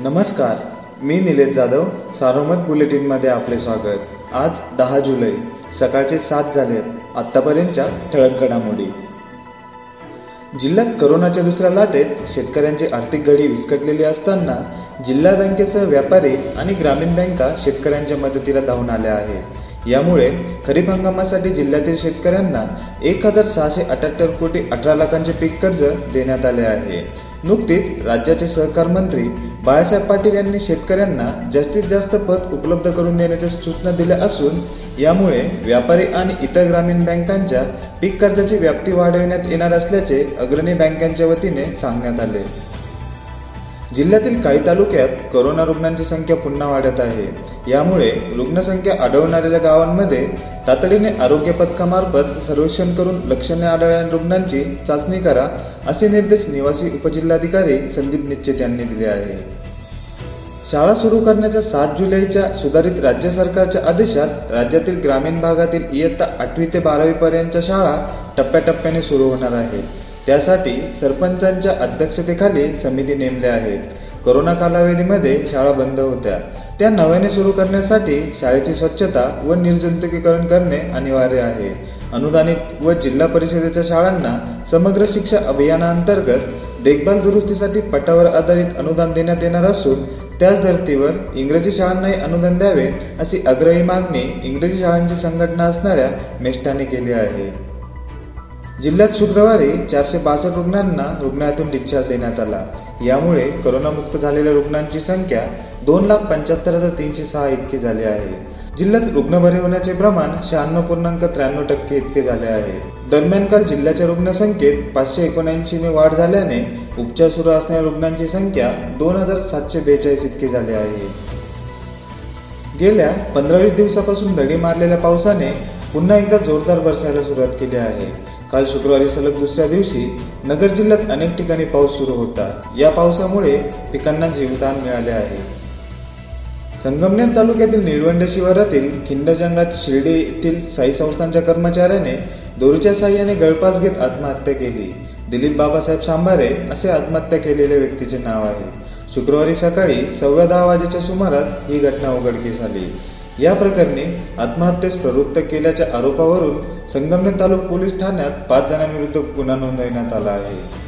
नमस्कार मी निलेश जाधव सारोमत बुलेटिनमध्ये आपले स्वागत. आज दहा जुलै सकाळचे सात झाले आत्तापर्यंतच्या ठळक घडामोडी. जिल्ह्यात करोनाच्या दुसऱ्या लाटेत शेतकऱ्यांची आर्थिक घडी विस्कटलेली असताना जिल्हा बँकेसह व्यापारी आणि ग्रामीण बँका शेतकऱ्यांच्या मदतीला धावून आल्या आहेत. यामुळे खरीप हंगामासाठी जिल्ह्यातील शेतकऱ्यांना एक हजार सहाशे अठ्याहत्तर कोटी अठरा लाखांचे पीक कर्ज देण्यात आले आहे. नुकतीच राज्याचे सहकार मंत्री बाळासाहेब पाटील यांनी शेतकऱ्यांना जास्तीत जास्त पत उपलब्ध करून देण्याच्या सूचना दिल्या असून यामुळे व्यापारी आणि इतर ग्रामीण बँकांच्या पीक कर्जाची व्याप्ती वाढविण्यात येणार असल्याचे अग्रणी बँकांच्या वतीने सांगण्यात आले. जिल्ह्यातील काही तालुक्यात करोना रुग्णांची संख्या पुन्हा वाढत आहे. यामुळे रुग्णसंख्या आढळणाऱ्या गावांमध्ये तातडीने आरोग्य पथकामार्फत सर्वेक्षण करून लक्षणे आढळणाऱ्या रुग्णांची चाचणी करा असे निर्देश निवासी उपजिल्हाधिकारी संदीप निश्चित यांनी दिले आहे शाळा सुरू करण्याच्या सात जुलैच्या सुधारित राज्य सरकारच्या आदेशात राज्यातील ग्रामीण भागातील इयत्ता आठवी ते बारावी पर्यंतच्या शाळा टप्प्याटप्प्याने सुरू होणार आहे त्यासाठी सरपंचांच्या अध्यक्षतेखाली समिती नेमल्या आहेत. कोरोना कालावधीमध्ये शाळा बंद होत्या. त्या नव्याने सुरू करण्यासाठी शाळेची स्वच्छता व निर्जंतुकीकरण करणे अनिवार्य आहे. अनुदानित व जिल्हा परिषदेच्या शाळांना समग्र शिक्षा अभियानाअंतर्गत देखभाल दुरुस्तीसाठी पटावर आधारित अनुदान देण्यात येणार असून त्याच धर्तीवर इंग्रजी शाळांनाही अनुदान द्यावे अशी आग्रही मागणी इंग्रजी शाळांची संघटना असणाऱ्या मेस्टाने केली आहे. जिल्ह्यात शुक्रवारी चारशे बासष्ट रुग्णांना रुग्णालयातून डिस्चार्ज देण्यात आला. यामुळे करोनामुक्त झालेल्या रुग्णांची संख्या दोन लाख पंच्याहत्तर हजार तीनशे सहा इतकी झाली आहे. जिल्ह्यात रुग्ण बरे होण्याचे प्रमाण शहाण्णव पूर्णांक त्र्याण्णव टक्के इतके झाले आहे. दरम्यान काल जिल्ह्याच्या रुग्णसंख्येत पाचशे एकोणऐंशीने वाढ झाल्याने उपचार सुरू असणाऱ्या रुग्णांची संख्या दोन हजार सातशे बेचाळीस इतकी झाली आहे. गेल्या पंधरा वीस दिवसापासून दडी मारलेल्या पावसाने पुन्हा एकदा जोरदार बरसायला सुरुवात केली आहे. काल शुक्रवारी सलग दुसऱ्या दिवशी नगर जिल्ह्यात अनेक ठिकाणी पाऊस सुरू होता. या पावसामुळे पिकांना जीवदान मिळाले आहे. संगमनेर तालुक्यातील निळवंड शिवारातील खिंड जंगलात शिर्डी येथील साई संस्थांच्या कर्मचाऱ्याने दोरीच्या साह्याने गळपास घेत आत्महत्या केली. दिलीप बाबासाहेब सांभारे असे आत्महत्या केलेल्या व्यक्तीचे नाव आहे. शुक्रवारी सकाळी सव्वा दहा वाजेच्या सुमारास ही घटना उघडकीस आली. या प्रकरणी आत्महत्येस प्रवृत्त केल्याच्या आरोपावरून संगमनेर तालुका पोलीस ठाण्यात पाच जणांविरुद्ध गुन्हा नोंदवण्यात आला आहे.